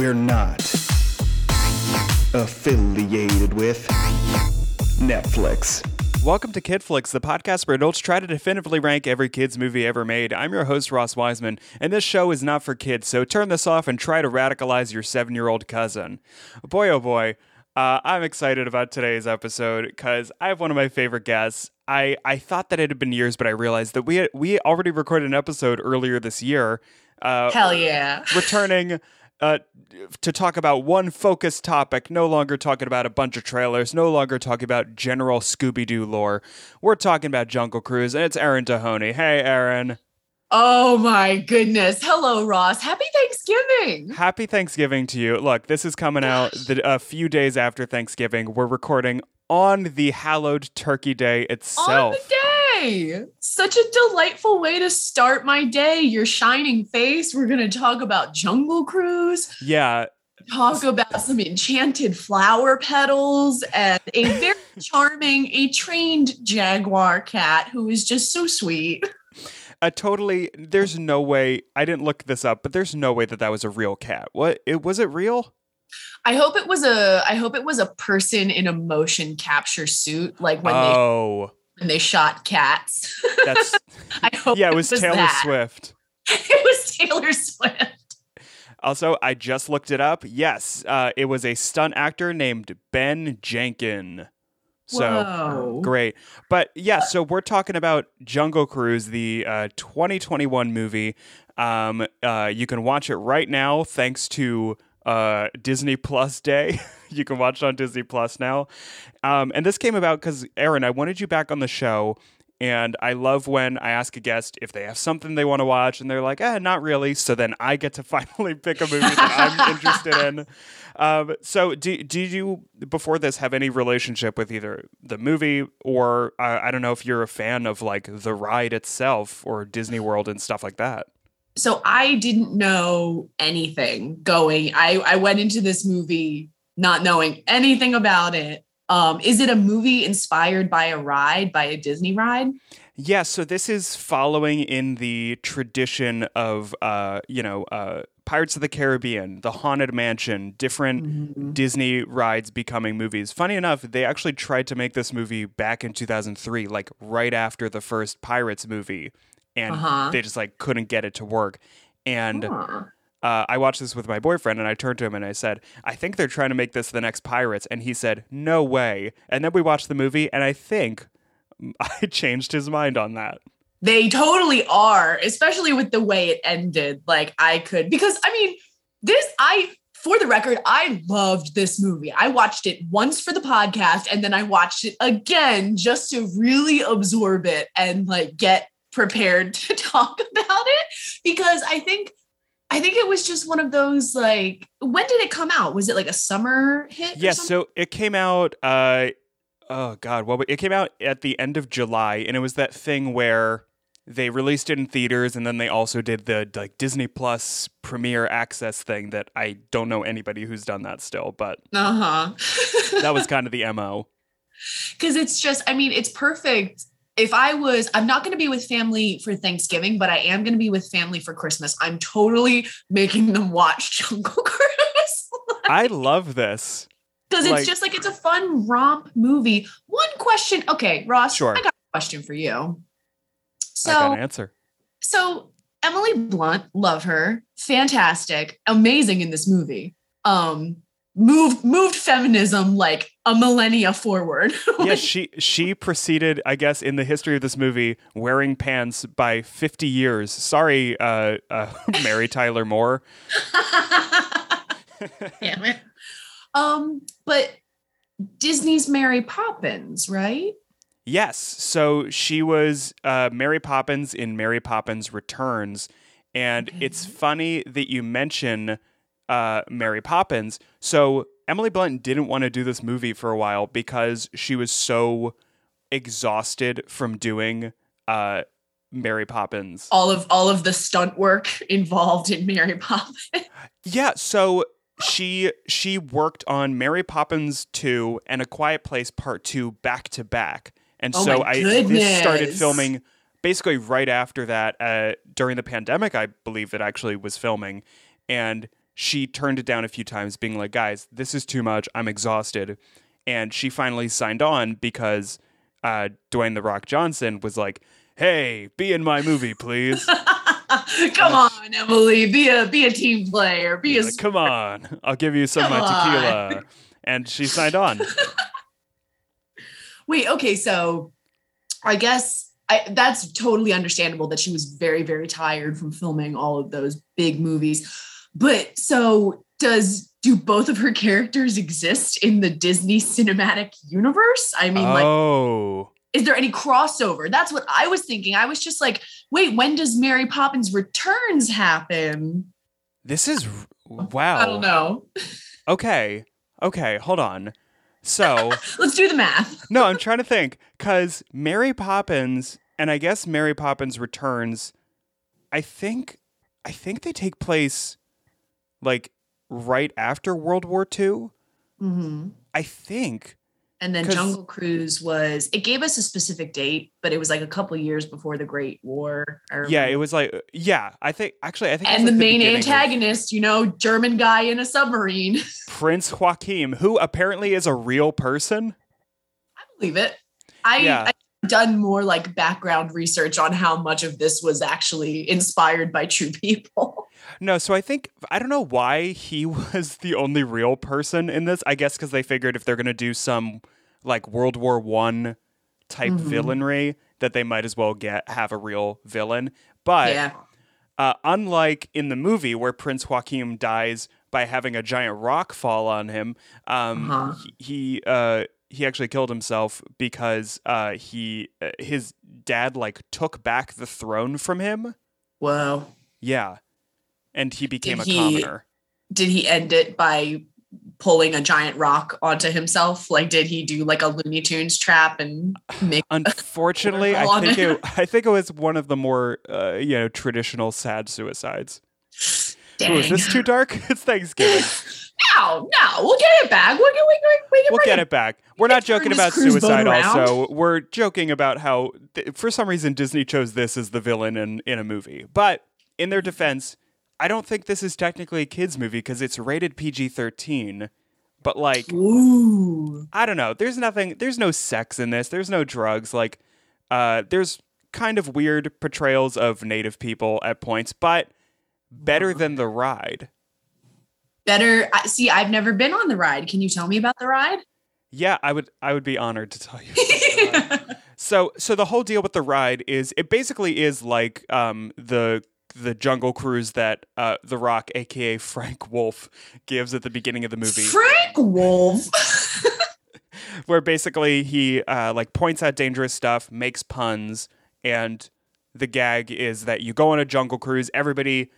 we're not affiliated with Netflix. Welcome to KidFlix, the podcast where adults try to definitively rank every kid's movie ever made. I'm your host, Ross Wiseman, and this show is not for kids, so turn this off and try to radicalize your seven year old cousin. Boy, oh boy, uh, I'm excited about today's episode because I have one of my favorite guests. I, I thought that it had been years, but I realized that we had, we already recorded an episode earlier this year. Uh, Hell yeah. returning uh, to talk about one focused topic, no longer talking about a bunch of trailers, no longer talking about general Scooby Doo lore. We're talking about Jungle Cruise, and it's Aaron Tahoney. Hey, Aaron. Oh my goodness. Hello, Ross. Happy Thanksgiving. Happy Thanksgiving to you. Look, this is coming out the, a few days after Thanksgiving. We're recording on the hallowed Turkey Day itself. On the day. Such a delightful way to start my day. Your shining face. We're going to talk about Jungle Cruise, Yeah, talk about some enchanted flower petals, and a very charming, a trained jaguar cat who is just so sweet. a totally. There's no way. I didn't look this up, but there's no way that that was a real cat. What? It was it real? I hope it was a I hope it was a person in a motion capture suit like when they oh, when they shot cats. that's I hope yeah. It was, Taylor that. Swift. it was Taylor Swift. Also, I just looked it up. Yes, uh, it was a stunt actor named Ben Jenkin. So Whoa. great. But yeah, so we're talking about Jungle Cruise, the uh, 2021 movie. Um, uh, you can watch it right now thanks to uh, Disney Plus Day. you can watch it on Disney Plus now. Um, and this came about because, Aaron, I wanted you back on the show. And I love when I ask a guest if they have something they want to watch, and they're like, eh, not really. So then I get to finally pick a movie that I'm interested in. Um, so, do, did you, before this, have any relationship with either the movie or uh, I don't know if you're a fan of like the ride itself or Disney World and stuff like that? So I didn't know anything going. I, I went into this movie not knowing anything about it. Um, is it a movie inspired by a ride, by a Disney ride? Yeah, so this is following in the tradition of, uh, you know, uh, Pirates of the Caribbean, The Haunted Mansion, different Mm-hmm. Disney rides becoming movies. Funny enough, they actually tried to make this movie back in 2003, like right after the first Pirates movie, and Uh-huh. they just like couldn't get it to work. And Huh. uh, I watched this with my boyfriend, and I turned to him and I said, "I think they're trying to make this the next Pirates," and he said, "No way." And then we watched the movie, and I think I changed his mind on that. They totally are, especially with the way it ended. Like I could, because I mean, this, I, for the record, I loved this movie. I watched it once for the podcast and then I watched it again just to really absorb it and like get prepared to talk about it because I think. I think it was just one of those like when did it come out? Was it like a summer hit? Yes, something? so it came out. Uh, oh God, what? It came out at the end of July, and it was that thing where they released it in theaters, and then they also did the like Disney Plus Premiere Access thing that I don't know anybody who's done that still, but uh-huh. that was kind of the mo. because it's just i mean it's perfect if i was i'm not going to be with family for thanksgiving but i am going to be with family for christmas i'm totally making them watch jungle cruise I love this. because it's Like- just like it's a fun romp movie one question okay ross Sure. i got a question for you I got so an answer. so emily blunt love her fantastic amazing in this movie um moved moved feminism like a millennia forward Yeah, she she proceeded, I guess, in the history of this movie, wearing pants by fifty years. Sorry, uh, uh, Mary Tyler Moore. Damn it. Um, but Disney's Mary Poppins, right? Yes. So she was uh, Mary Poppins in Mary Poppins Returns. And it's funny that you mention uh, Mary Poppins. So Emily Blunt didn't want to do this movie for a while because she was so exhausted from doing uh, Mary Poppins. All of all of the stunt work involved in Mary Poppins. Yeah, so she she worked on Mary Poppins 2 and A Quiet Place Part 2 back to back. And Oh so I this started filming basically right after that uh, during the pandemic I believe it actually was filming and she turned it down a few times, being like, guys, this is too much. I'm exhausted. And she finally signed on because uh, Dwayne The Rock Johnson was like, hey, be in my movie, please. Come on, Emily, be a be a team player. Be a Like, Come on, I'll give you some of my Come on. tequila. And she signed on. Wait, okay, so I guess I, that's totally understandable that she was very, very tired from filming all of those big movies. But so does do both of her characters exist in the Disney cinematic universe? I mean, like, oh. is there any crossover? That's what I was thinking. I was just like, wait, when does Mary Poppins Returns happen? This is wow. I don't know. Okay. Okay, hold on. So, Let's do the math. no, I'm trying to think cuz Mary Poppins and I guess Mary Poppins Returns I think I think they take place like right after World War II. hmm I think. And then Jungle Cruise was it gave us a specific date, but it was like a couple years before the Great War. Yeah, it was like yeah, I think actually I think and the main of antagonist, you know, German guy in a submarine. Prince Joachim, who apparently is a real person. I believe it. I Yeah. Done more like background research on how much of this was actually inspired by true people. No, so I think I don't know why he was the only real person in this. I guess because they figured if they're gonna do some like World War One type Mhm. villainry, that they might as well get have a real villain. But yeah. uh, unlike in the movie where Prince Joachim dies by having a giant rock fall on him, um, Uh-huh. he he, uh, he actually killed himself because uh, he uh, his dad like took back the throne from him. Whoa. Yeah, and he became Did a he- commoner. Did he end it by pulling a giant rock onto himself? Like did he do like a Looney Tunes trap and make Unfortunately, I think it. it. I think it was one of the more, uh, you know, traditional sad suicides. dang. Ooh, is this too dark? It's Thanksgiving. No, no, we'll get it back. We'll get we, we, we We'll get it back. We're not joking about suicide. Also, we're joking about how, th- for some reason, Disney chose this as the villain in in a movie. But in their defense, I don't think this is technically a kids movie because it's rated PG thirteen. But like, Ooh. I don't know. There's nothing. There's no sex in this. There's no drugs. Like, uh, there's kind of weird portrayals of native people at points, but better than the ride. Better I- see, I've never been on the ride. Can you tell me about the ride? Yeah, I would. I would be honored to tell you. about the ride. so, so the whole deal with the ride is it basically is like um the the jungle cruise that uh the Rock, aka Frank Wolff, gives at the beginning of the movie. Frank Wolff. where basically he uh, like points out dangerous stuff, makes puns, and the gag is that you go on a jungle cruise, everybody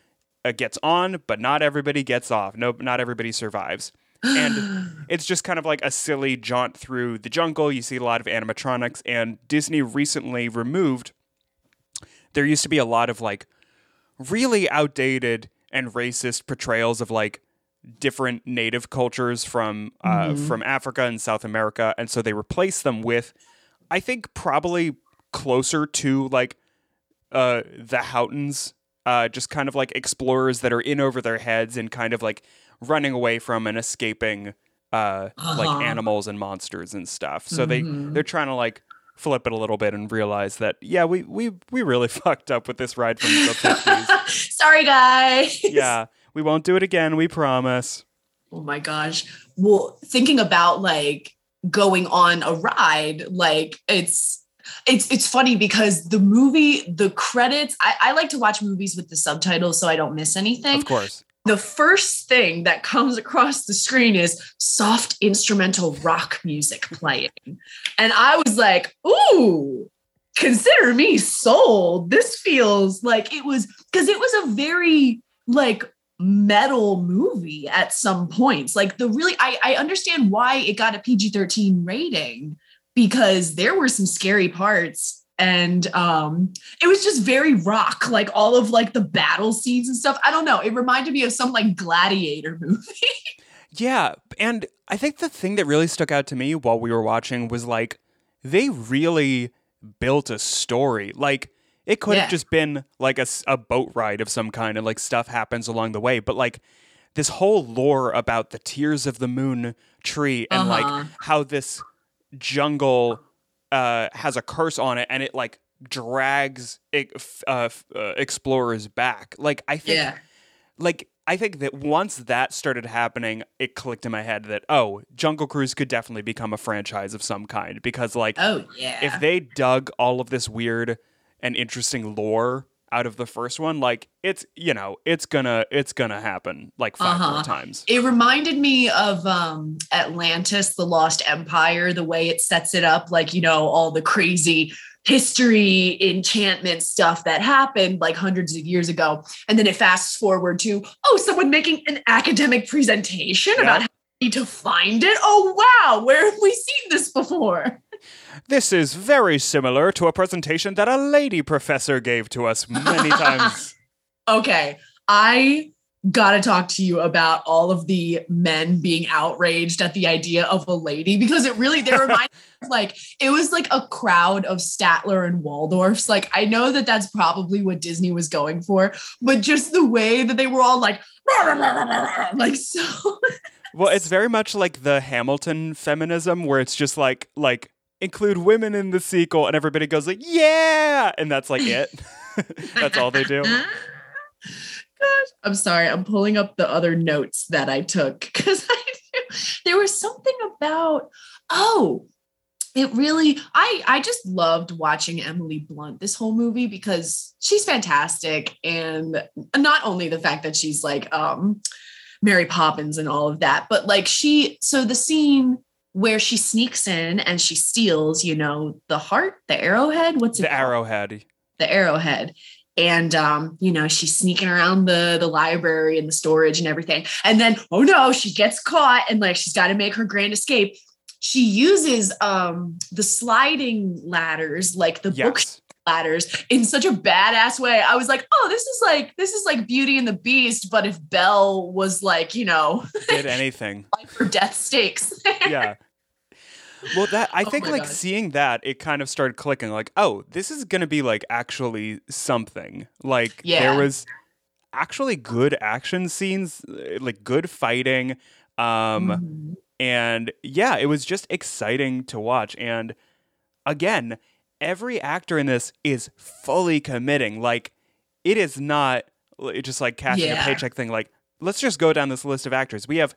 uh, gets on, but not everybody gets off. No, not everybody survives. And it's just kind of like a silly jaunt through the jungle. You see a lot of animatronics, and Disney recently removed. There used to be a lot of like really outdated and racist portrayals of like different native cultures from uh, from Africa and South America, and so they replaced them with, I think, probably closer to like uh, the Houghtons, uh, just kind of like explorers that are in over their heads and kind of like running away from and escaping uh, Uh-huh. like animals and monsters and stuff. So they Mhm. they're trying to like flip it a little bit and realize that yeah, we we we really fucked up with this ride from the fifties. Sorry, guys. yeah, we won't do it again. We promise. Oh my gosh. Well, thinking about like going on a ride, like it's it's it's funny because the movie, the credits, I, I like to watch movies with the subtitles so I don't miss anything. Of course. The first thing that comes across the screen is soft instrumental rock music playing. And I was like, ooh, consider me sold. This feels like it was because it was a very like metal movie at some points. Like the really, I, I understand why it got a PG 13 rating because there were some scary parts. And um, it was just very rock, like all of like the battle scenes and stuff. I don't know. It reminded me of some like gladiator movie. Yeah, and I think the thing that really stuck out to me while we were watching was like they really built a story. Like it could Yeah. have just been like a, a boat ride of some kind and like stuff happens along the way, but like this whole lore about the tears of the moon tree and Uh-huh. like how this jungle uh, has a curse on it and it like drags it, uh, uh, explorers back. Like I think Yeah. like I think that once that started happening, it clicked in my head that oh, Jungle Cruise could definitely become a franchise of some kind because like Oh yeah. if they dug all of this weird and interesting lore out of the first one, like it's you know it's gonna it's gonna happen like 5 more Uh-huh. times. It reminded me of um, Atlantis, the Lost Empire, the way it sets it up, like, you know, all the crazy history, enchantment stuff that happened like hundreds of years ago. And then it fast forward to, oh, someone making an academic presentation about how to find it. Oh, wow, where have we seen this before? This is very similar to a presentation that a lady professor gave to us many times. Okay, I gotta talk to you about all of the men being outraged at the idea of a lady because it really they remind me of, like it was like a crowd of Statler and Waldorfs. Like I know that that's probably what Disney was going for, but just the way that they were all like like so Well, it's very much like the Hamilton feminism where it's just like like include women in the sequel and everybody goes like yeah and that's like it. that's all they do. Gosh, I'm sorry. I'm pulling up the other notes that I took because I knew there was something about oh, it really I I just loved watching Emily Blunt this whole movie because she's fantastic and not only the fact that she's like um Mary Poppins and all of that, but like she so the scene where she sneaks in and she steals, you know, the heart, the arrowhead, what's it The called? arrowhead. the arrowhead and um you know she's sneaking around the the library and the storage and everything and then oh no she gets caught and like she's got to make her grand escape she uses um the sliding ladders like the book Yes. Ladders in such a badass way i was like oh this is like this is like beauty and the beast but if belle was like you know Did anything. life or death stakes yeah. Well, that I Oh think like God. seeing that it kind of started clicking. Like, oh, this is gonna be like actually something. Like Yeah. there was actually good action scenes, uh, like good fighting. Um, Mhm. and yeah, it was just exciting to watch. And again, every actor in this is fully committing. Like, it is not just like cashing Yeah. a paycheck thing. Like, let's just go down this list of actors. We have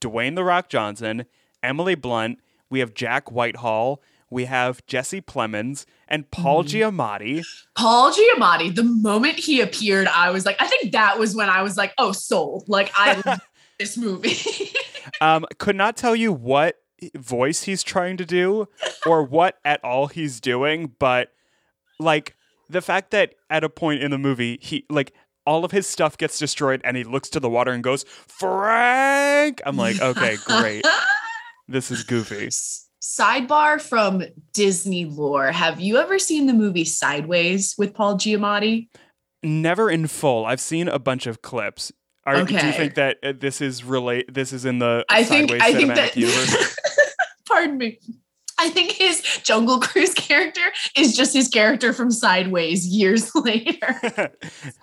Dwayne the Rock Johnson, Emily Blunt, we have Jack Whitehall, we have Jesse Plemons, and Paul Mm-hmm. Giamatti. Paul Giamatti, the moment he appeared, I was like, I think that was when I was like, oh, sold. Like, I love this movie. Um, could not tell you what voice he's trying to do or what at all he's doing, but like the fact that at a point in the movie he like all of his stuff gets destroyed and he looks to the water and goes Frank. I'm like, okay, great. This is goofy. Sidebar from Disney lore. Have you ever seen the movie Sideways with Paul Giamatti? Never in full. I've seen a bunch of clips. Are, Do you think that uh, this is relate? This is in the I think I think that universe. pardon me. I think his Jungle Cruise character is just his character from Sideways years later.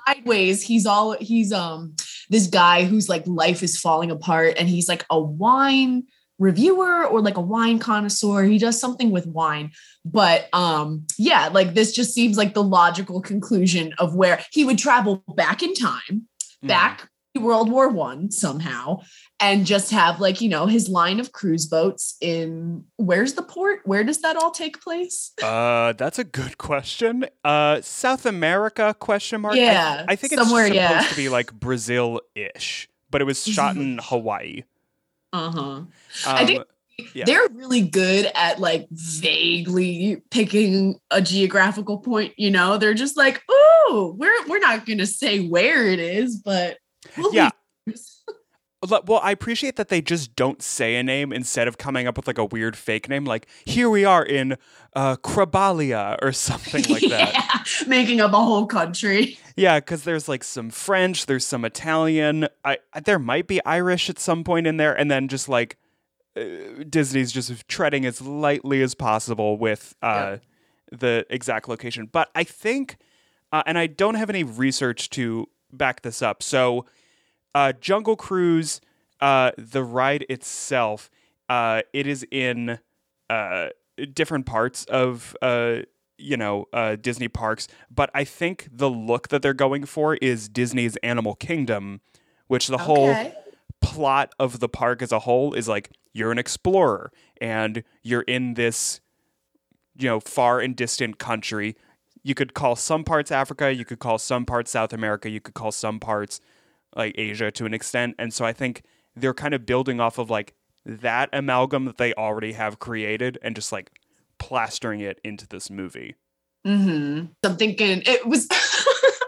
sideways he's all he's um this guy whose like life is falling apart and he's like a wine reviewer or like a wine connoisseur he does something with wine but um yeah like this just seems like the logical conclusion of where he would travel back in time Mm. back to world war one somehow and just have like you know his line of cruise boats in where's the port where does that all take place Uh, that's a good question. Uh, South America? Question mark. Yeah, I, think it's somewhere, supposed yeah. to be like Brazil-ish, but it was shot in Hawaii. uh-huh Um, I think- Yeah. they're really good at like vaguely picking a geographical point you know they're just like oh we're we're not gonna say where it is but we'll Yeah. Well, I appreciate that they just don't say a name instead of coming up with like a weird fake name. Like here we are in uh, Krabalia or something like that. yeah, making up a whole country Yeah, because there's like some French, there's some Italian. I, I there might be Irish at some point in there, and then just like uh, Disney's just treading as lightly as possible with uh, the exact location. But I think, uh, and I don't have any research to back this up, so uh, Jungle Cruise, uh, the ride itself, uh, it is in uh, different parts of uh, you know uh, Disney parks, but I think the look that they're going for is Disney's Animal Kingdom, which the whole plot of the park as a whole is like you're an explorer and you're in this you know far and distant country you could call some parts africa you could call some parts south america you could call some parts like asia to an extent and so i think they're kind of building off of like that amalgam that they already have created and just like plastering it into this movie Mm-hmm. I'm thinking it was.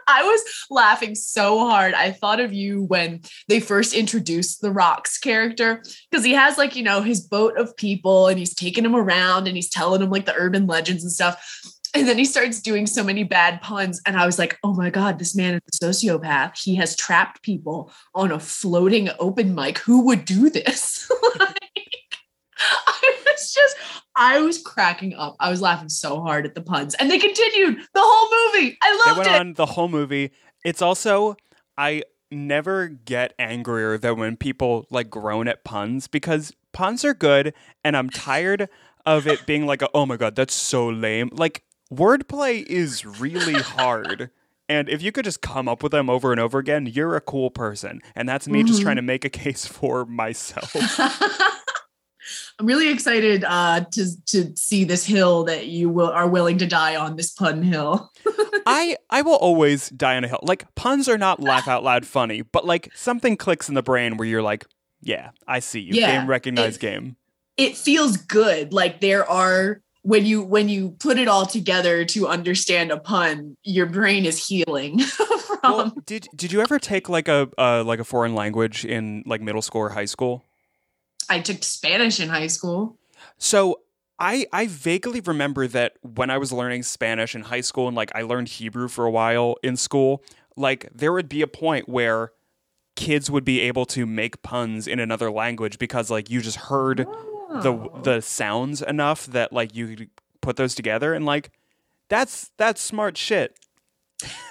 I was laughing so hard. I thought of you when they first introduced the Rock's character because he has like you know his boat of people and he's taking them around and he's telling them like the urban legends and stuff. And then he starts doing so many bad puns, and I was like, "Oh my god, this man is a sociopath. He has trapped people on a floating open mic. Who would do this?" Like, I was just, I was cracking up. I was laughing so hard at the puns, and they continued the whole movie. I they loved went it. on the whole movie it's also i never get angrier than when people like groan at puns because puns are good and i'm tired of it being like a, oh my god that's so lame like wordplay is really hard and if you could just come up with them over and over again you're a cool person and that's me just Mhm. trying to make a case for myself I'm really excited uh, to to see this hill that you will are willing to die on. This pun hill. I I will always die on a hill. Like puns are not laugh out loud funny, but like something clicks in the brain where you're like, yeah, I see you. Yeah, game recognize it- game. It feels good. Like there are when you when you put it all together to understand a pun, your brain is healing from. Well, did did you ever take like a uh, like a foreign language in like middle school or high school? I took Spanish in high school. So I I vaguely remember that when I was learning Spanish in high school and like I learned Hebrew for a while in school, like there would be a point where kids would be able to make puns in another language because like you just heard the the sounds enough that like you could put those together and like that's that's smart shit.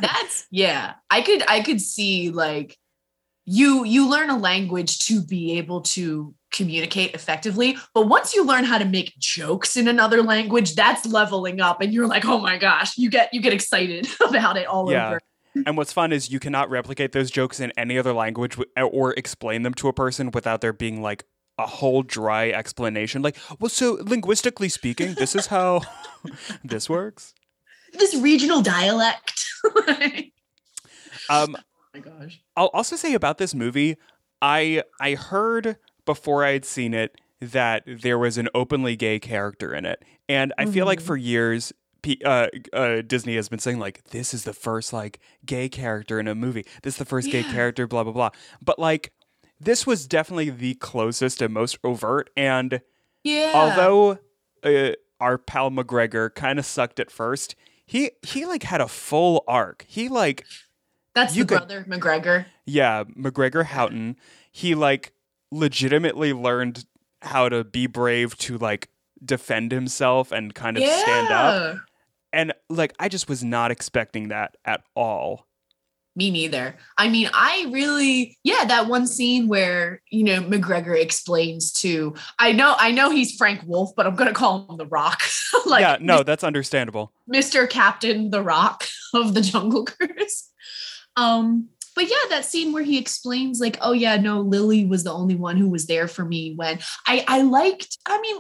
That's yeah. I could I could see like you you learn a language to be able to communicate effectively, but once you learn how to make jokes in another language, that's leveling up and you're like, "Oh my gosh, you get you get excited about it all Yeah. over." And what's fun is you cannot replicate those jokes in any other language w- or explain them to a person without there being like a whole dry explanation. Like, well, so linguistically speaking, this is how this works. This regional dialect. oh Um, my gosh. I'll also say about this movie, I I heard before I had seen it that there was an openly gay character in it, and I feel like Mhm. for years. P- Uh, uh, Disney has been saying like this is the first like gay character in a movie. This is the first gay character. Blah blah blah. But like this was definitely the closest and most overt. And Yeah. although uh, our pal MacGregor kind of sucked at first, he he like had a full arc. He like that's you the could- brother MacGregor. yeah, MacGregor Houghton, he like legitimately learned how to be brave to like defend himself and kind of stand up. And like I just was not expecting that at all. Me neither. I mean, I really, yeah, that one scene where, you know, MacGregor explains to, I know, I know he's Frank Wolff, but I'm going to call him The Rock. like, yeah, no, that's understandable. Mr. Captain The Rock of the Jungle Cruise. Um, but yeah, that scene where he explains, like, oh yeah, no, Lily was the only one who was there for me when I I liked, I mean,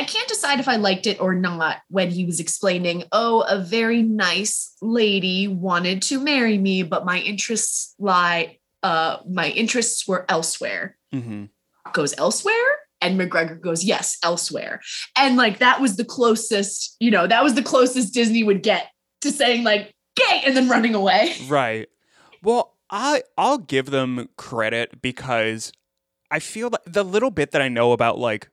I can't decide if I liked it or not when he was explaining, oh, a very nice lady wanted to marry me, but my interests lie, uh, my interests were elsewhere. Hmm goes elsewhere? And macgregor goes yes elsewhere. And like that was the closest you know that was the closest disney would get to saying like gay and then running away. Right. Well, I I'll give them credit because I feel like the little bit that I know about like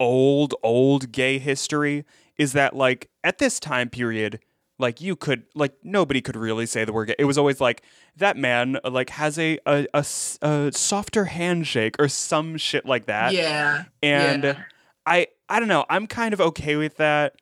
old old gay history is that like at this time period like you could like nobody could really say the word gay. It was always like that man uh, like has a a a softer handshake or some shit like that. yeah And yeah. I I don't know. I'm kind of okay with that.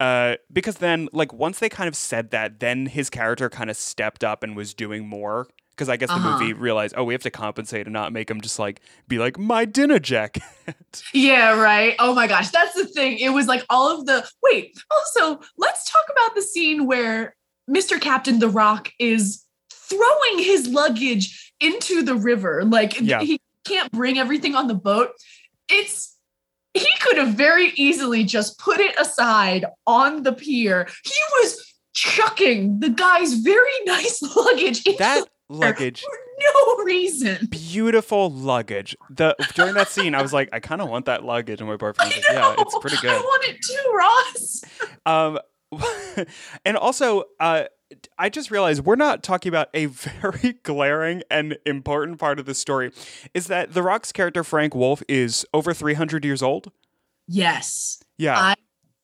Uh, because then, like, once they kind of said that, then his character kind of stepped up and was doing more because I guess the Uh-huh. movie realized, oh, we have to compensate and not make him just like be like my dinner jacket. Yeah, right. Oh my gosh, that's the thing. It was like all of the wait. Also, let's talk about the scene where Mr. Captain The Rock is throwing his luggage into the river. Like Yeah. he can't bring everything on the boat. It's he could have very easily just put it aside on the pier. He was chucking the guy's very nice luggage into that luggage, for no reason. beautiful luggage. The during that scene, I was like, I kind of want that luggage, and my boyfriend was like, Yeah, it's pretty good. I want it too, Ross. Um, and also, uh, I just realized we're not talking about a very glaring and important part of the story. Is that The Rock's character Frank Wolff is over 300 years old? Yes. Yeah. I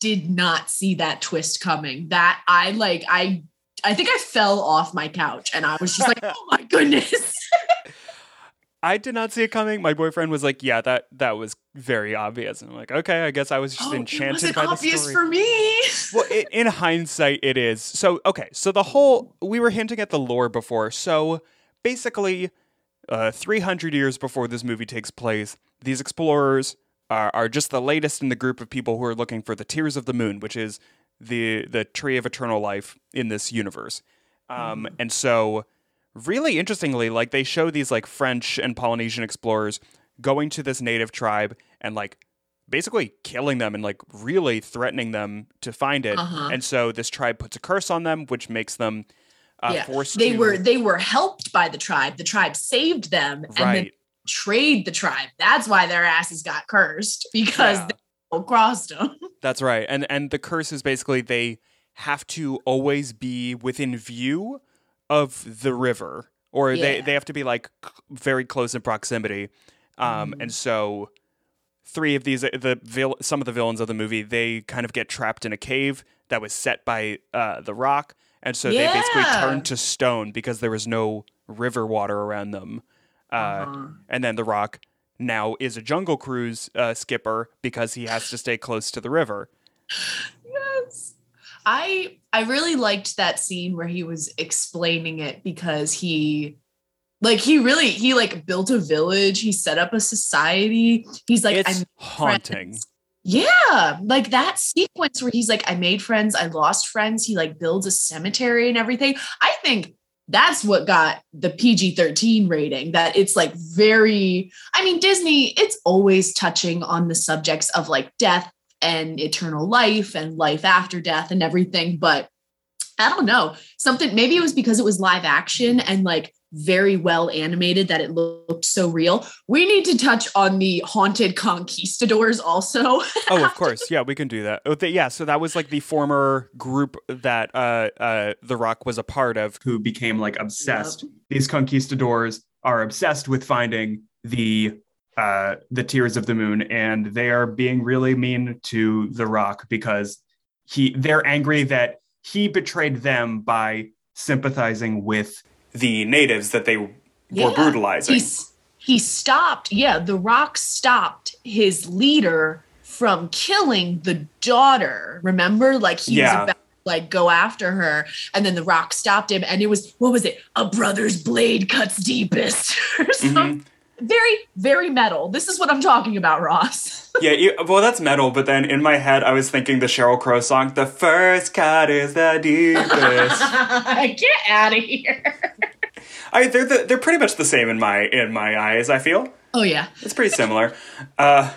did not see that twist coming. That I like I I think I fell off my couch and I was just like, "Oh my goodness." I did not see it coming. My boyfriend was like, "Yeah, that that was very obvious." And I'm like, "Okay, I guess I was just Oh, it enchanted wasn't by the obvious story." for me. well, i in hindsight, it is. So, okay, so the whole we were hinting at the lore before. So, basically, uh, 300 years before this movie takes place, these explorers are, are just the latest in the group of people who are looking for the Tears of the Moon, which is the the tree of eternal life in this universe. Um, and so, really interestingly, like they show these like French and Polynesian explorers going to this native tribe and like basically killing them and like really threatening them to find it. Uh-huh. And so this tribe puts a curse on them, which makes them uh, yeah. forced. They to- were they were helped by the tribe. The tribe saved them and then right. trade the tribe. That's why their asses got cursed because Yeah. They crossed them. That's right. And and the curse is basically they have to always be within view of the river or they, Yeah. they have to be like very close in proximity. Um Mhm. and so three of these the vil- some of the villains of the movie they kind of get trapped in a cave that was set by uh the rock and so they basically Yeah. turned to stone because there was no river water around them. Uh Uh-huh. and then the rock now is a jungle cruise uh, skipper because he has to stay close to the river. Yes. I I really liked that scene where he was explaining it because he like he really he like built a village, he set up a society. He's like it's I'm haunting. friends. Yeah, like that sequence where he's like I made friends, I lost friends, he like builds a cemetery and everything. I think that's what got the PG-13 rating that it's like very I mean Disney it's always touching on the subjects of like death and eternal life and life after death and everything but I don't know. Something maybe it was because it was live action and like very well animated that it looked so real. We need to touch on the haunted conquistadors also. oh, of course. Yeah, we can do that. Oh, th- yeah, so that was like the former group that uh, uh, The Rock was a part of. who became like obsessed. These conquistadors are obsessed with finding the uh, the tears of the moon, and they are being really mean to the Rock because he they're angry that he betrayed them by sympathizing with the natives that they were brutalizing. He's he stopped, yeah, the rock stopped his leader from killing the daughter. Remember? Like he Yeah. was about like go after her, and then the rock stopped him, and it was what was it? A brother's blade cuts deepest. or mm-hmm. something. Very, very metal. This is what I'm talking about, Ross. yeah, you, well, that's metal, but then in my head, I was thinking the Sheryl Crow song, "The first cut is the deepest." Get out of here. I, they're the, they're pretty much the same in my in my eyes. I feel. Oh yeah. It's pretty similar. Uh,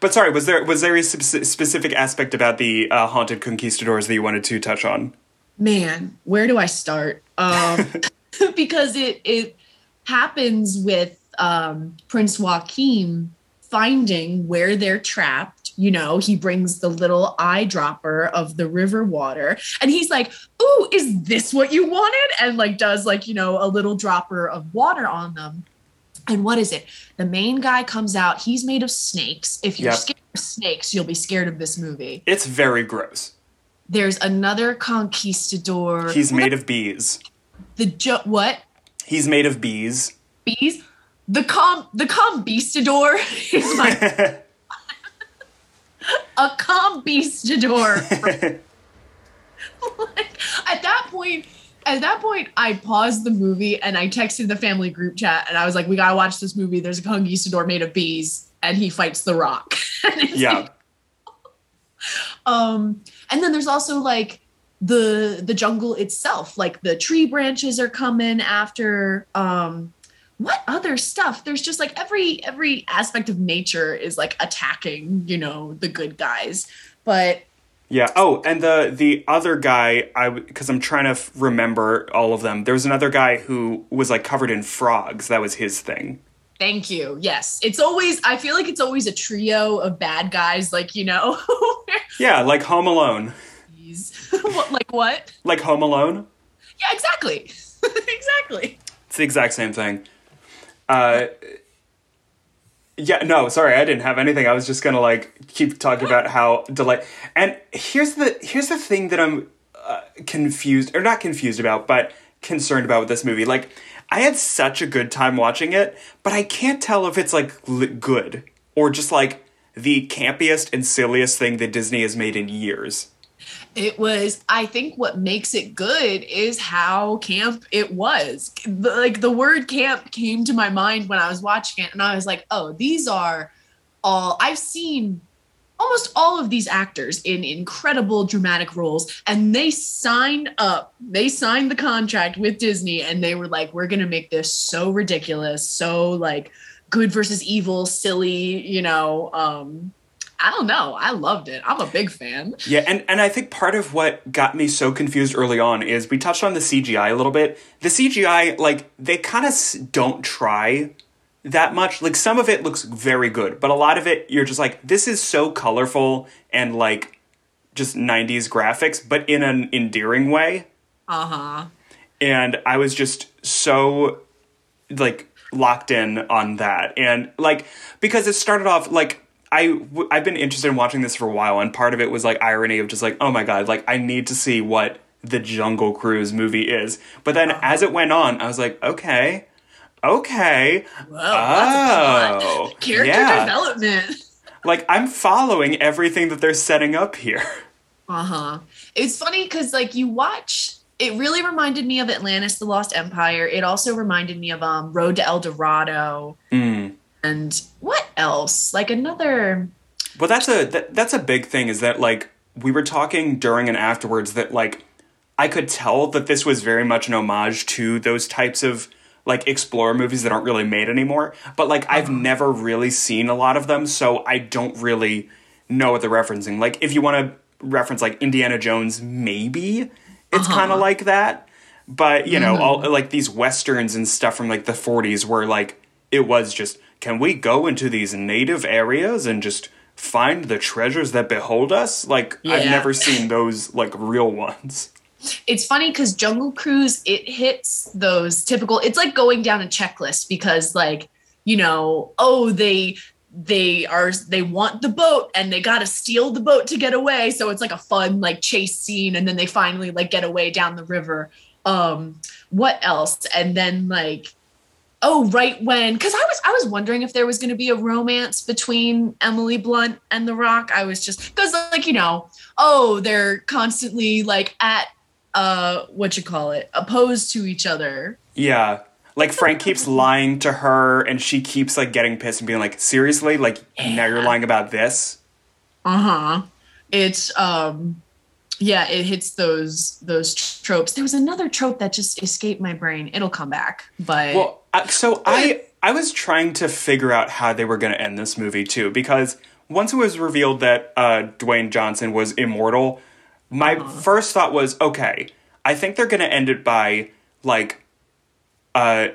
but sorry, was there was there a spe- specific aspect about the uh, haunted conquistadors that you wanted to touch on? man where do i start um because it it happens with um prince joaquin finding where they're trapped. You know he brings the little eyedropper of the river water and he's like ooh is this what you wanted? and like does like you know a little dropper of water on them. And what is it? The main guy comes out. He's made of snakes. If you're Yep. scared of snakes you'll be scared of this movie. It's very gross. there's another conquistador. He's made of bees. the jo- what? He's made of bees. bees the com the conquistador is my a conquistador like, at that point at that point, I paused the movie and I texted the family group chat and I was like, "We gotta watch this movie. There's a conquistador made of bees, and he fights the Rock." Yeah. like- um, and then there's also like the the jungle itself, like the tree branches are coming after. Um, what other stuff? There's just like every every aspect of nature is like attacking, you know, the good guys. But Yeah. Oh, and the the other guy, I because I'm trying to f- remember all of them. There was another guy who was like covered in frogs. That was his thing. Thank you. Yes. It's always, I feel like it's always a trio of bad guys, like, you know, Yeah, like Home Alone. what, like what? Like Home Alone. Yeah, exactly. exactly. It's the exact same thing. Uh, yeah, no, sorry, I didn't have anything. I was just gonna like keep talking about how delight. And here's the here's the thing that I'm uh, confused or not confused about, but concerned about with this movie. Like, I had such a good time watching it, but I can't tell if it's like li- good or just like the campiest and silliest thing that Disney has made in years. It was, I think what makes it good is how camp it was. Like the word camp came to my mind when I was watching it, and I was like, oh, these are all, I've seen almost all of these actors in incredible dramatic roles, and they signed up, they signed the contract with Disney, and they were like, we're to make this so ridiculous, so like good versus evil, silly, you know. Um, I don't know. I loved it. I'm a big fan. Yeah, and, and I think part of what got me so confused early on is we touched on the CGI a little bit. The CGI, like, they kind of don't try that much. Like, some of it looks very good, but a lot of it, you're just like, this is so colorful and, like, just 90s graphics, but in an endearing way. Uh huh. And I was just so, like, locked in on that. And, like, because it started off, like, I, w- I've been interested in watching this for a while, and part of it was like irony of just like, oh my god, like I need to see what the Jungle Cruise movie is. But then as it went on, I was like, okay, okay, Whoa, oh. Character yeah. development. like I'm following everything that they're setting up here. Uh huh. It's funny because like you watch, it really reminded me of Atlantis: The Lost Empire. It also reminded me of um Road to El Dorado Mm. and what else? Like another. Well, that's a that, that's a big thing. Is that like we were talking during and afterwards that like I could tell that this was very much an homage to those types of like explorer movies that aren't really made anymore. But like I've uh-huh. never really seen a lot of them, so I don't really know what they're referencing. Like if you want to reference like Indiana Jones, maybe it's uh-huh. kind of like that. But you know, all mm-hmm. like these westerns and stuff from like the 40s where like it was just can we go into these native areas and just find the treasures that behold us? Like I've never seen those like real ones. It's funny because Jungle Cruise it hits those typical. It's like going down a checklist because like you know oh they they are they want the boat and they got to steal the boat to get away so it's like a fun like chase scene and then they finally like get away down the river um what else and then like oh right when because i was i was wondering if there was going to be a romance between emily blunt and the rock i was just because like you know oh they're constantly like at uh what you call it opposed to each other Yeah. Like Frank keeps lying to her and she keeps like getting pissed and being like, seriously? Like now you're lying about this? uh-huh it's um yeah it hits those those tropes there was another trope that just escaped my brain it'll come back but Well, so I I was trying to figure out how they were going to end this movie too because once it was revealed that uh, Dwayne Johnson was immortal, my first thought was okay. I think they're going to end it by like uh,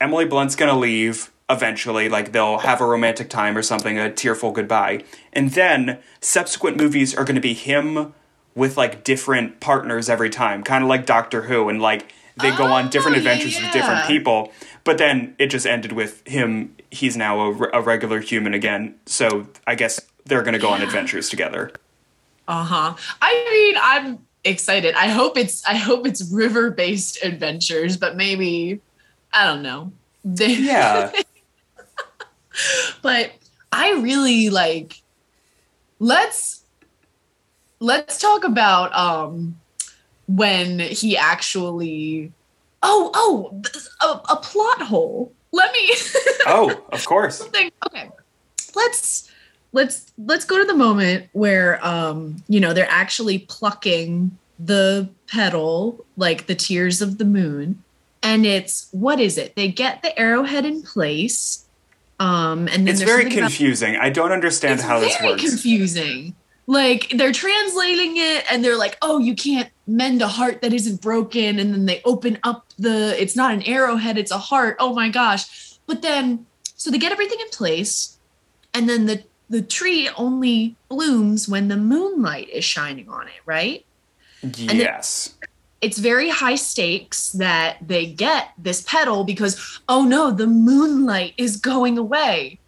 Emily Blunt's going to leave eventually, like they'll have a romantic time or something, a tearful goodbye, and then subsequent movies are going to be him with like different partners every time, kind of like Doctor Who, and like they go on different Oh, yeah, adventures with different people. But then it just ended with him. He's now a, a regular human again. So I guess they're going to go on adventures together. uh-huh i mean i'm excited i hope it's i hope it's river based adventures but maybe i don't know Yeah. but I really like let's let's talk about um when he actually oh oh a, a plot hole let me Oh, of course. something okay let's let's let's go to the moment where um you know they're actually plucking the petal like the tears of the moon and it's what is it they get the arrowhead in place um and then It's very something about- confusing. I don't understand how this works. confusing. Like they're translating it and they're like, "Oh, you can't mend a heart that isn't broken." And then they open up the it's not an arrowhead, it's a heart. Oh my gosh. But then so they get everything in place and then the the tree only blooms when the moonlight is shining on it, right? yes. it's very high stakes that they get this petal because oh no the moonlight is going away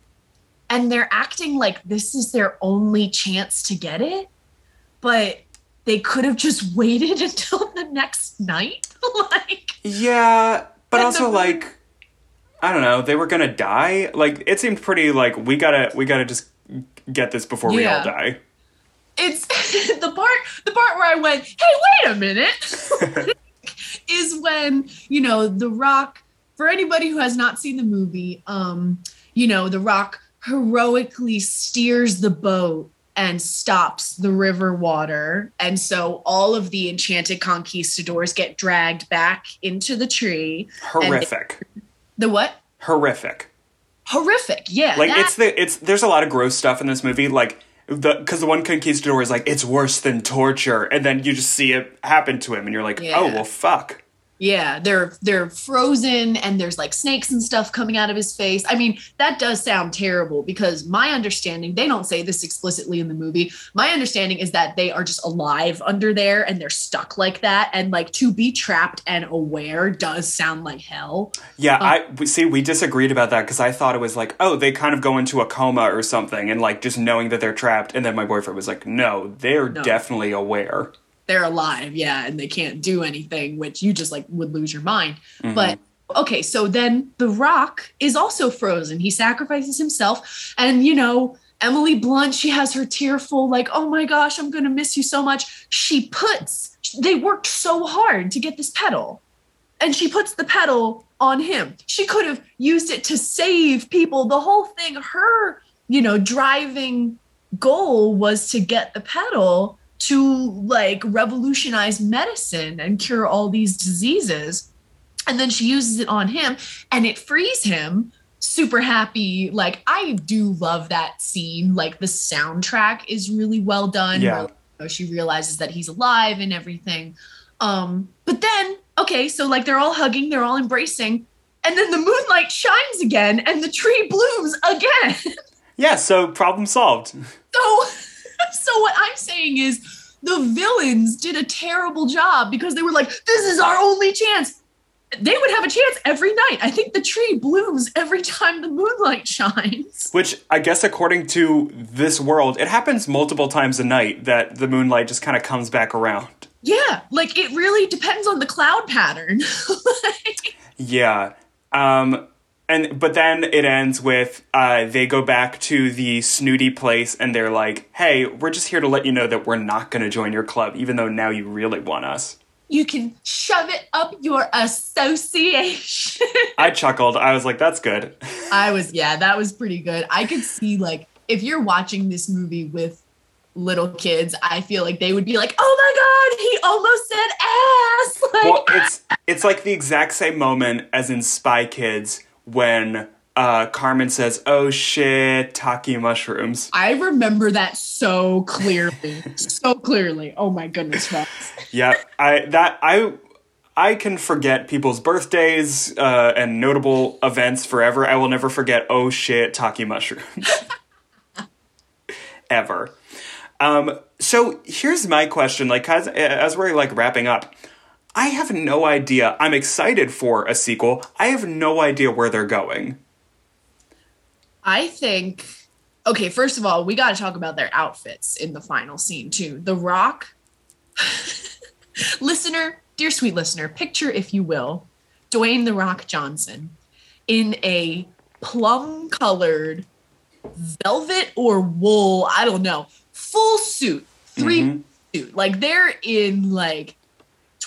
and they're acting like this is their only chance to get it but they could have just waited until the next night like Yeah, but also like I don't know, they were gonna die. Like it seemed pretty like we gotta we gotta just get this before we all die. it's the part the part where i went hey wait a minute is when you know the rock for anybody who has not seen the movie um you know the rock heroically steers the boat and stops the river water and so all of the enchanted conquistadors get dragged back into the tree Horrific. the what Horrific. horrific yeah Like that- it's the it's there's a lot of gross stuff in this movie. Like the because the one conquistador is like it's worse than torture, and then you just see it happen to him, and you're like, oh, Yeah. oh well, fuck. Yeah, they're they're frozen and there's like snakes and stuff coming out of his face. I mean, that does sound terrible because my understanding, they don't say this explicitly in the movie. My understanding is that they are just alive under there and they're stuck like that and like to be trapped and aware does sound like hell. Yeah, um, I see. We disagreed about that because I thought it was like, oh, they kind of go into a coma or something, and like just knowing that they're trapped. And then my boyfriend was like, no, they're No. definitely aware. They're alive, yeah, and they can't do anything, which you just like would lose your mind. Mm-hmm. But okay, so then The Rock is also frozen. He sacrifices himself. And, you know, Emily Blunt, she has her tearful, like, oh my gosh, I'm going to miss you so much. She puts, they worked so hard to get this petal. And she puts the petal on him. She could have used it to save people. The whole thing, her, you know, driving goal was to get the petal to like revolutionize medicine and cure all these diseases. And then she uses it on him and it frees him super happy. Like i do love that scene. Like the soundtrack is really well done. Yeah. where, you know, she realizes that he's alive and everything. Um but then okay so like they're all hugging they're all embracing and then the moonlight shines again and the tree blooms again. Yeah, so problem solved. so, so what I'm saying is the villains did a terrible job because they were like, this is our only chance. They would have a chance every night. I think the tree blooms every time the moonlight shines. Which I guess, according to this world, it happens multiple times a night that the moonlight just kind of comes back around. Yeah, like it really depends on the cloud pattern. Yeah. Um and but then it ends with uh they go back to the snooty place and they're like, "Hey, we're just here to let you know that we're not going to join your club even though now you really want us." you can shove it up your association. I chuckled. I was like, "That's good." I was, yeah, that was pretty good. I could see, like, if you're watching this movie with little kids, I feel like they would be like, oh my God, he almost said ass. Like, well, it's it's like the exact same moment as in Spy Kids when uh Carmen says, "Oh shit, taki mushrooms." I remember that so clearly, so clearly. Oh my goodness, Ross. Yeah, I that I I can forget people's birthdays uh, and notable events forever. I will never forget. Oh shit, taki mushrooms. Ever. Um, so here's my question. Like as as we're like wrapping up, I have no idea. I'm excited for a sequel. I have no idea where they're going. I think, okay, first of all, we got to talk about their outfits in the final scene, too. The Rock, listener, dear sweet listener, picture, if you will, Dwayne The Rock Johnson in a plum colored velvet or wool, I don't know, full suit, 3 mm-hmm. suit. Like they're in like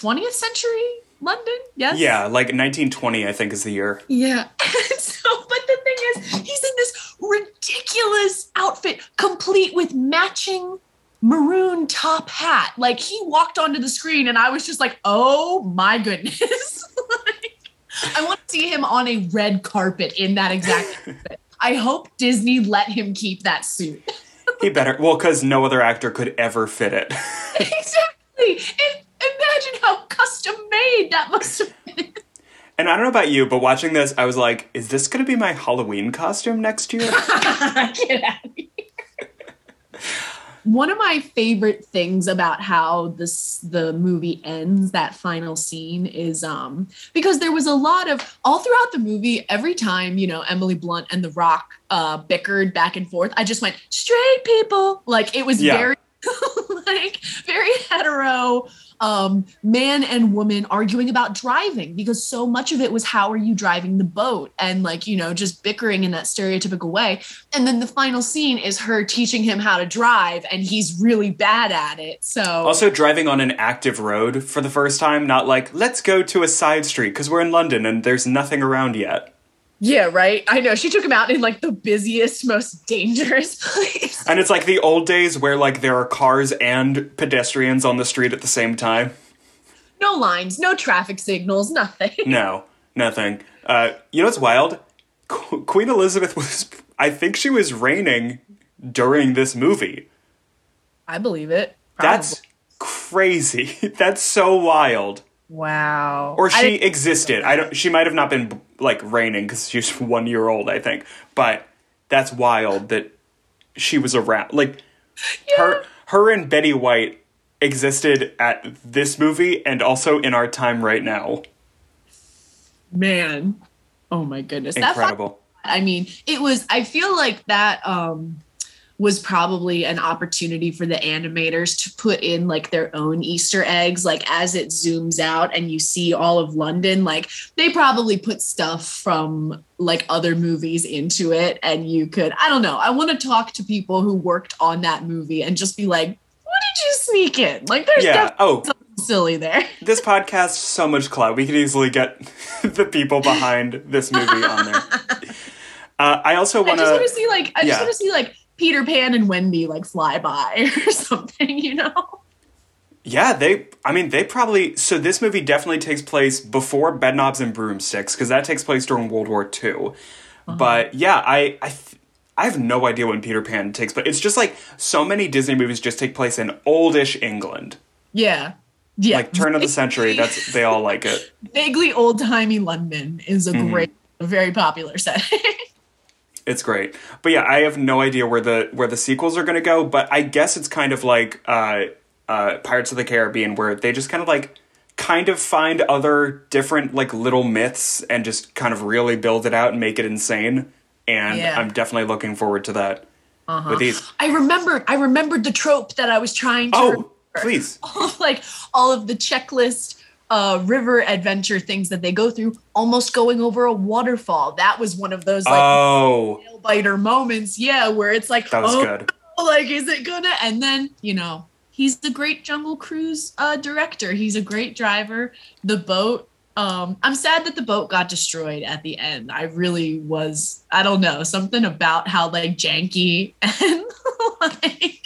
20th century London. Yes. Yeah, like 1920, I think is the year. Yeah. so, but the thing is, he's in this ridiculous outfit, complete with matching maroon top hat. Like he walked onto the screen, and I was just like, "Oh my goodness!" like, I want to see him on a red carpet in that exact outfit. I hope Disney let him keep that suit. He better, well, because no other actor could ever fit it. exactly. And imagine how custom made that must have been. And I don't know about you, but watching this, I was like, is this going to be my Halloween costume next year? Get out of here. One of my favorite things about how this the movie ends, that final scene, is um because there was a lot of all throughout the movie, every time, you know, Emily Blunt and The Rock uh bickered back and forth, I just went, straight people. Like it was Yeah. very like very hetero um man and woman arguing about driving because so much of it was how are you driving the boat? And like you know just bickering in that stereotypical way. And then the final scene is her teaching him how to drive and he's really bad at it. So also, driving on an active road for the first time, not like, let's go to a side street because we're in London and there's nothing around yet. Yeah right i know she took him out in like the busiest most dangerous place And it's like the old days where like there are cars and pedestrians on the street at the same time. no lines no traffic signals nothing No, nothing. Uh, you know what's wild? Qu- Queen Elizabeth was, I think she was reigning during this movie. i believe it That's crazy. That's so wild. Wow Or she didn't- existed. I don't. She might have not been like reigning because she's one year old, I think. But that's wild that she was around. Like her, her and Betty White existed at this movie and also in our time right now. man oh my goodness That Incredible. I mean, it was, I feel like that um, was probably an opportunity for the animators to put in like their own Easter eggs. Like as it zooms out and you see all of London, like they probably put stuff from like other movies into it. And you could, I don't know, I want to talk to people who worked on that movie and just be like, what did you sneak in? Like there's Yeah. Oh, something silly there. this podcast so much clout. We could easily get the people behind this movie on there. Uh, I also I want just want to to. see like I just yeah. want to see like Peter Pan and Wendy like fly by or something, you know? Yeah, they. I mean, they probably. So this movie definitely takes place before Bedknobs and Broomsticks because that takes place during World War II. Uh-huh. But yeah, I. I th- I have no idea when Peter Pan takes but It's just like so many Disney movies just take place in oldish England, Yeah. Yeah. like turn of the century. That's they all like it. vaguely old timey London is a Mm-hmm. great, very popular setting. It's great. But yeah, I have no idea where the where the sequels are going to go, but I guess it's kind of like uh uh Pirates of the Caribbean where they just kind of like kind of find other different like little myths and just kind of really build it out and make it insane. And Yeah. I'm definitely looking forward to that Uh-huh. with these. I remembered, I remembered the trope that I was trying to Oh, please. like all of the checklist uh river adventure things that they go through almost going over a waterfall. That was one of those like Oh, nail biter moments. Yeah where it's like that was oh, good. like is it gonna and then you know he's the great jungle cruise uh director. He's a great driver. The boat um i'm sad that the boat got destroyed at the end. I really was i don't know something about how like janky and like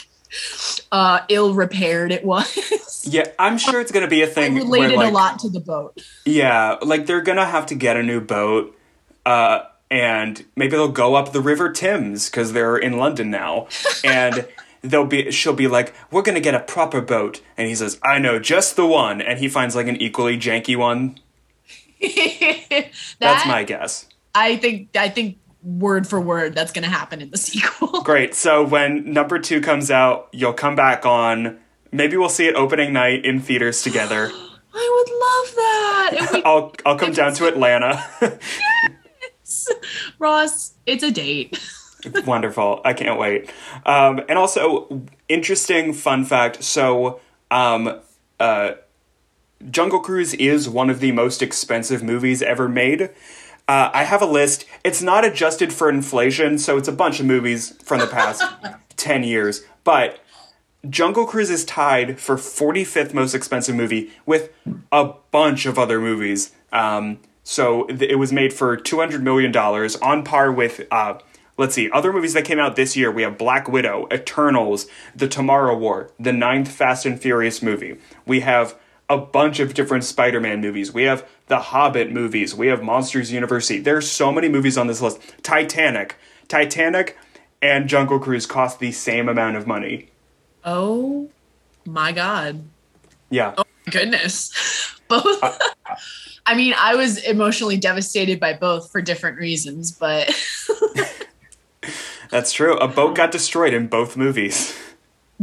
uh ill repaired it was Yeah, I'm sure it's going to be a thing where related like a lot to the boat Yeah, like they're gonna have to get a new boat, uh, and maybe they'll go up the River Thames because they're in London now, and they'll be. She'll be like, "We're gonna get a proper boat," and he says, "I know just the one," and he finds like an equally janky one. that, That's my guess. i think i think word for word that's gonna happen in the sequel Great. So when number two comes out, you'll come back on. Maybe we'll see it opening night in theaters together. i would love that we I'll I'll come down to Atlanta. yes, Ross, it's a date. Wonderful. I can't wait. Um, and also, interesting fun fact. So, um, uh, Jungle Cruise is one of the most expensive movies ever made. Uh, I have a list. It's not adjusted for inflation, so it's a bunch of movies from the past 10 years. But Jungle Cruise is tied for 45th most expensive movie with a bunch of other movies. Um, so th- it was made for $200 million, on par with, uh, let's see, other movies that came out this year. We have Black Widow, Eternals, The Tomorrow War, the ninth Fast and Furious movie. We have a bunch of different Spider Man movies. We have the Hobbit movies. We have Monsters University. There's so many movies on this list. Titanic. Titanic and Jungle Cruise cost the same amount of money. Oh my god. Yeah. Oh goodness. Both uh, I mean, I was emotionally devastated by both for different reasons, but That's true. A boat got destroyed in both movies.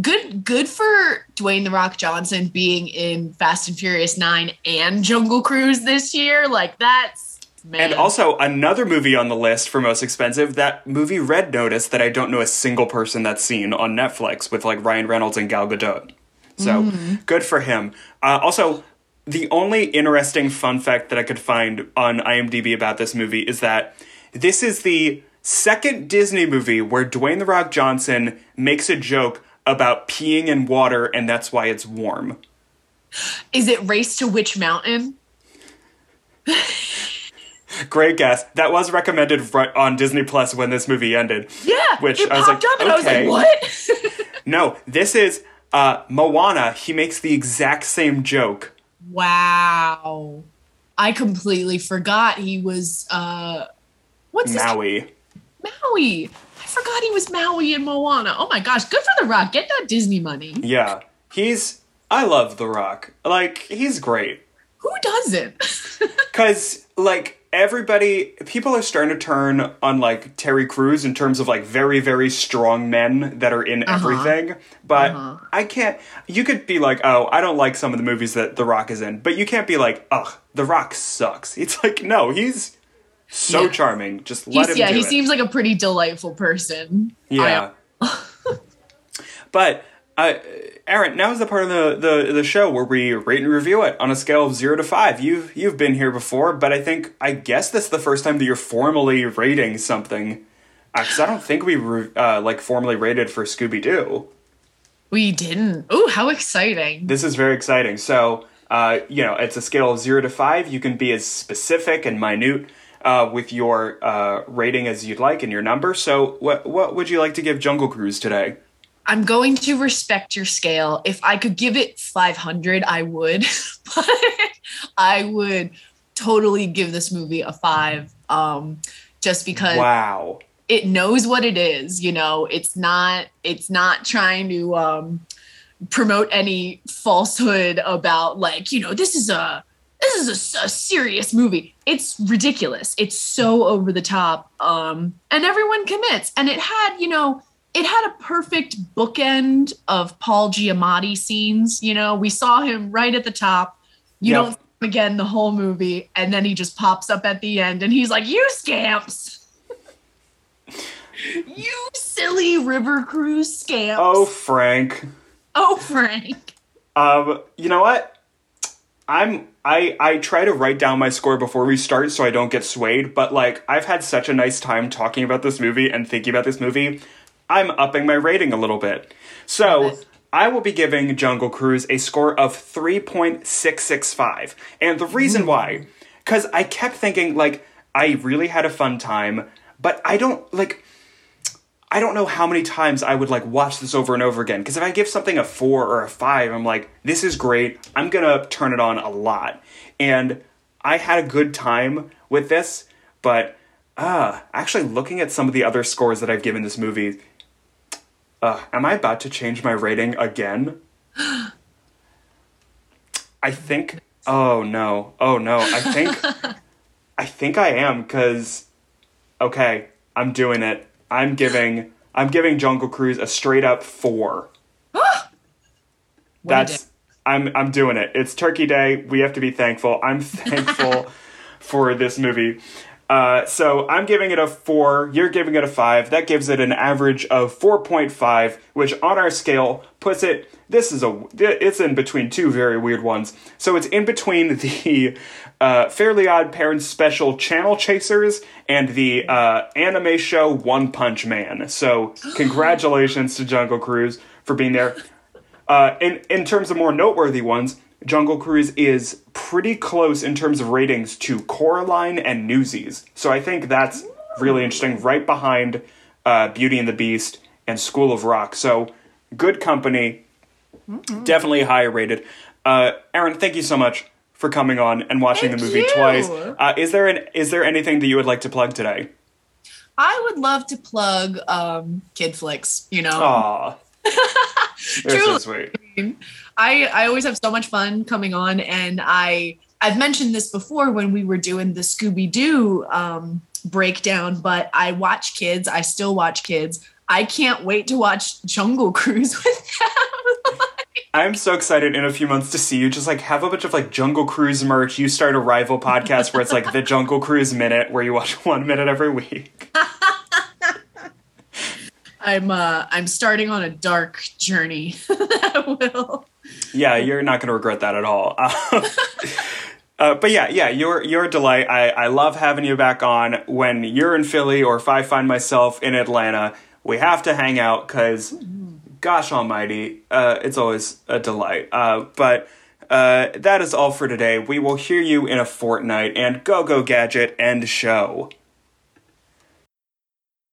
Good good for Dwayne the Rock Johnson being in Fast and Furious 9 and Jungle Cruise this year. Like that's man. And also another movie on the list for most expensive, that movie Red Notice that I don't know a single person that's seen on Netflix with like Ryan Reynolds and Gal Gadot. So good for him. Uh, also, the only interesting fun fact that I could find on IMDb about this movie is that this is the second Disney movie where Dwayne the Rock Johnson makes a joke about peeing in water and that's why it's warm. Is it Race to Witch Mountain? Great guess. That was recommended right on Disney Plus when this movie ended. Yeah. Which I was like, up and I was okay. like, what? No, this is uh, Moana. He makes the exact same joke. wow. I completely forgot he was uh what's his Maui. Maui. I forgot he was Maui in Moana. Oh my gosh, good for The Rock. Get that Disney money. Yeah. He's. I love The Rock. Like, he's great. Who doesn't? Because, like, everybody. People are starting to turn on, like, Terry Crews in terms of, like, very, very strong men that are in everything. But Uh-huh. I can't. You could be like, oh, I don't like some of the movies that The Rock is in. But you can't be like, ugh, The Rock sucks. It's like, no, he's so Yeah. charming. Just let He's, him yeah, he it. seems like a pretty delightful person. Yeah. but uh, Aaron, now is the part of the, the, the show where we rate and review it on a scale of zero to five. You've you've been here before, but I think I guess this is the first time that you're formally rating something. Because I don't think we re- uh, like formally rated for Scooby Doo. We didn't. Oh, how exciting. This is very exciting. So, uh, you know, it's a scale of zero to five. You can be as specific and minute uh, with your uh, rating as you'd like and your number. So, what what would you like to give Jungle Cruise today? I'm going to respect your scale. If I could give it 500, I would. but I would totally give this movie a five. Um, just because Wow. it knows what it is. You know, it's not. It's not trying to um, promote any falsehood about like you know this is a this is a serious movie. It's ridiculous. It's so over the top. Um, and everyone commits. And it had, you know, it had a perfect bookend of Paul Giamatti scenes. You know, we saw him right at the top. You Yep. don't see him again the whole movie, and then he just pops up at the end and he's like, You scamps. you silly river cruise scamps. Oh, Frank. oh Frank. Um, you know what? I'm I I try to write down my score before we start so I don't get swayed, but like I've had such a nice time talking about this movie and thinking about this movie. I'm upping my rating a little bit. So. I will be giving Jungle Cruise a score of 3.665. And the reason mm. why cuz I kept thinking like I really had a fun time, but I don't like I don't know how many times I would like watch this over and over again. Because if I give something a four or a five, I'm like, this is great. I'm gonna turn it on a lot. And I had a good time with this, but uh, actually looking at some of the other scores that I've given this movie, uh, am I about to change my rating again? I think. Oh no! Oh no! I think. I think I am because. Okay, I'm doing it. I'm giving. I'm giving Jungle Cruise a straight up four. That's. I'm. I'm doing it. It's Turkey Day. We have to be thankful. I'm thankful for this movie. Uh, so I'm giving it a four. You're giving it a five. That gives it an average of four point five, which on our scale puts it. This is a. It's in between two very weird ones. So it's in between the uh, Fairly Odd Parents special Channel Chasers and the uh, anime show One Punch Man. So congratulations to Jungle Cruise for being there. Uh, in in terms of more noteworthy ones, Jungle Cruise is pretty close in terms of ratings to Coraline and Newsies. So I think that's really interesting. Right behind uh, Beauty and the Beast and School of Rock. So good company. Definitely higher rated. Uh, Aaron, thank you so much for coming on and watching Thank the movie you. twice. Uh, is there an is there anything that you would like to plug today? I would love to plug um, Kid Flicks. You know, Aw. They're so sweet. I I always have so much fun coming on, and I I've mentioned this before when we were doing the Scooby Doo um, breakdown, but I watch kids. I still watch kids. I can't wait to watch Jungle Cruise with them. I'm so excited in a few months to see you just like have a bunch of like Jungle Cruise merch. You start a rival podcast where it's like the Jungle Cruise Minute, where you watch one minute every week. I'm uh I'm starting on a dark journey. that will. Yeah, you're not going to regret that at all. Uh, but yeah, yeah, you're you're a delight. I, I love having you back on when you're in Philly or if I find myself in Atlanta. We have to hang out because, gosh almighty, uh, it's always a delight. Uh, but uh, that is all for today. We will hear you in a fortnight and go go gadget end show.